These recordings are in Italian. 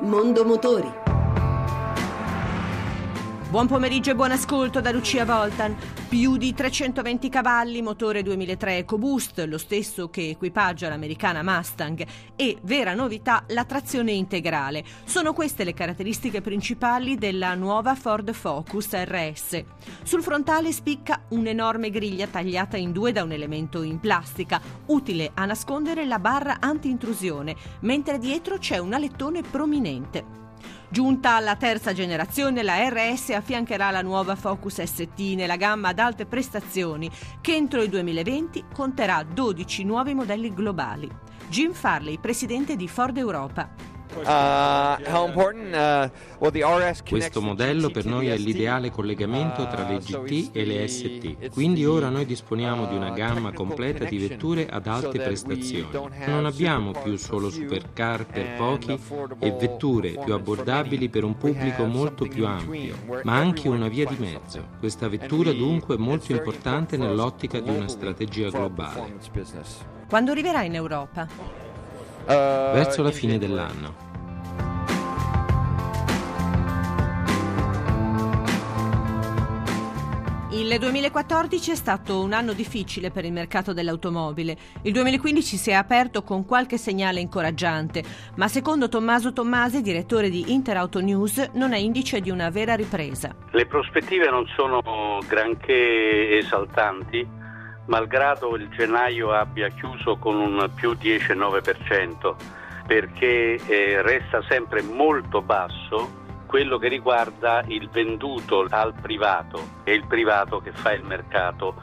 Mondo Motori. Buon pomeriggio e buon ascolto da Lucia Voltan. Più di 320 cavalli, motore 2003 EcoBoost, lo stesso che equipaggia l'americana Mustang e, vera novità, la trazione integrale. Sono queste le caratteristiche principali della nuova Ford Focus RS. Sul frontale spicca un'enorme griglia tagliata in due da un elemento in plastica, utile a nascondere la barra anti-intrusione, mentre dietro c'è un alettone prominente. Giunta alla terza generazione, la RS affiancherà la nuova Focus ST nella gamma ad alte prestazioni, che entro il 2020 conterà 12 nuovi modelli globali. Jim Farley, presidente di Ford Europa. Uh, uh, Questo modello per noi è l'ideale collegamento tra le GT e le ST, quindi ora noi disponiamo di una gamma completa di vetture ad alte prestazioni. Non abbiamo più solo supercar per pochi e vetture più abbordabili per un pubblico molto più ampio, ma anche una via di mezzo. Questa vettura dunque è molto importante nell'ottica di una strategia globale. Quando arriverà in Europa? Verso la fine dell'anno. Il 2014 è stato un anno difficile per il mercato dell'automobile. Il 2015 si è aperto con qualche segnale incoraggiante, ma secondo Tommaso Tommasi, direttore di Interauto News, non è indice di una vera ripresa. Le prospettive non sono granché esaltanti, malgrado il gennaio abbia chiuso con un più 10,9%, perché eh, resta sempre molto basso quello che riguarda il venduto al privato e il privato che fa il mercato.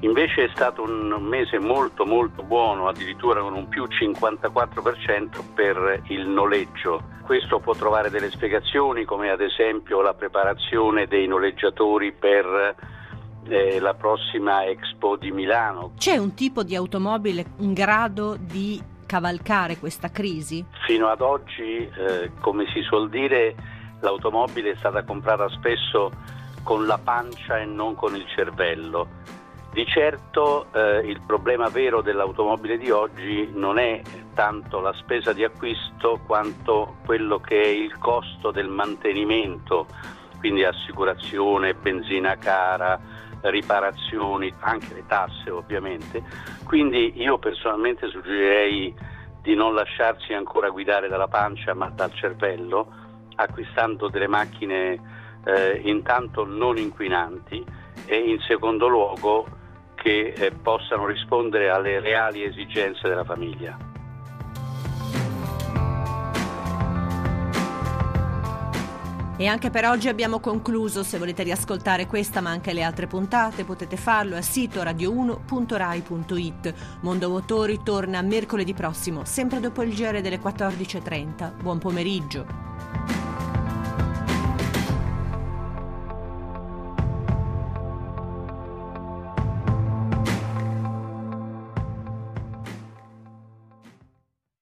Invece è stato un mese molto molto buono, addirittura con un più 54% per il noleggio. Questo può trovare delle spiegazioni come ad esempio la preparazione dei noleggiatori per eh, la prossima Expo di Milano. C'è un tipo di automobile in grado di cavalcare questa crisi? Fino ad oggi, eh, come si suol dire, l'automobile è stata comprata spesso con la pancia e non con il cervello. Di certo eh, il problema vero dell'automobile di oggi non è tanto la spesa di acquisto quanto quello che è il costo del mantenimento, quindi assicurazione, benzina cara, riparazioni, anche le tasse ovviamente. Quindi io personalmente suggerirei di non lasciarsi ancora guidare dalla pancia ma dal cervello acquistando delle macchine eh, intanto non inquinanti e in secondo luogo che eh, possano rispondere alle reali esigenze della famiglia. E anche per oggi abbiamo concluso. Se volete riascoltare questa ma anche le altre puntate potete farlo al sito radio1.rai.it. Mondo Motori torna mercoledì prossimo, sempre dopo il giro delle 14.30. Buon pomeriggio.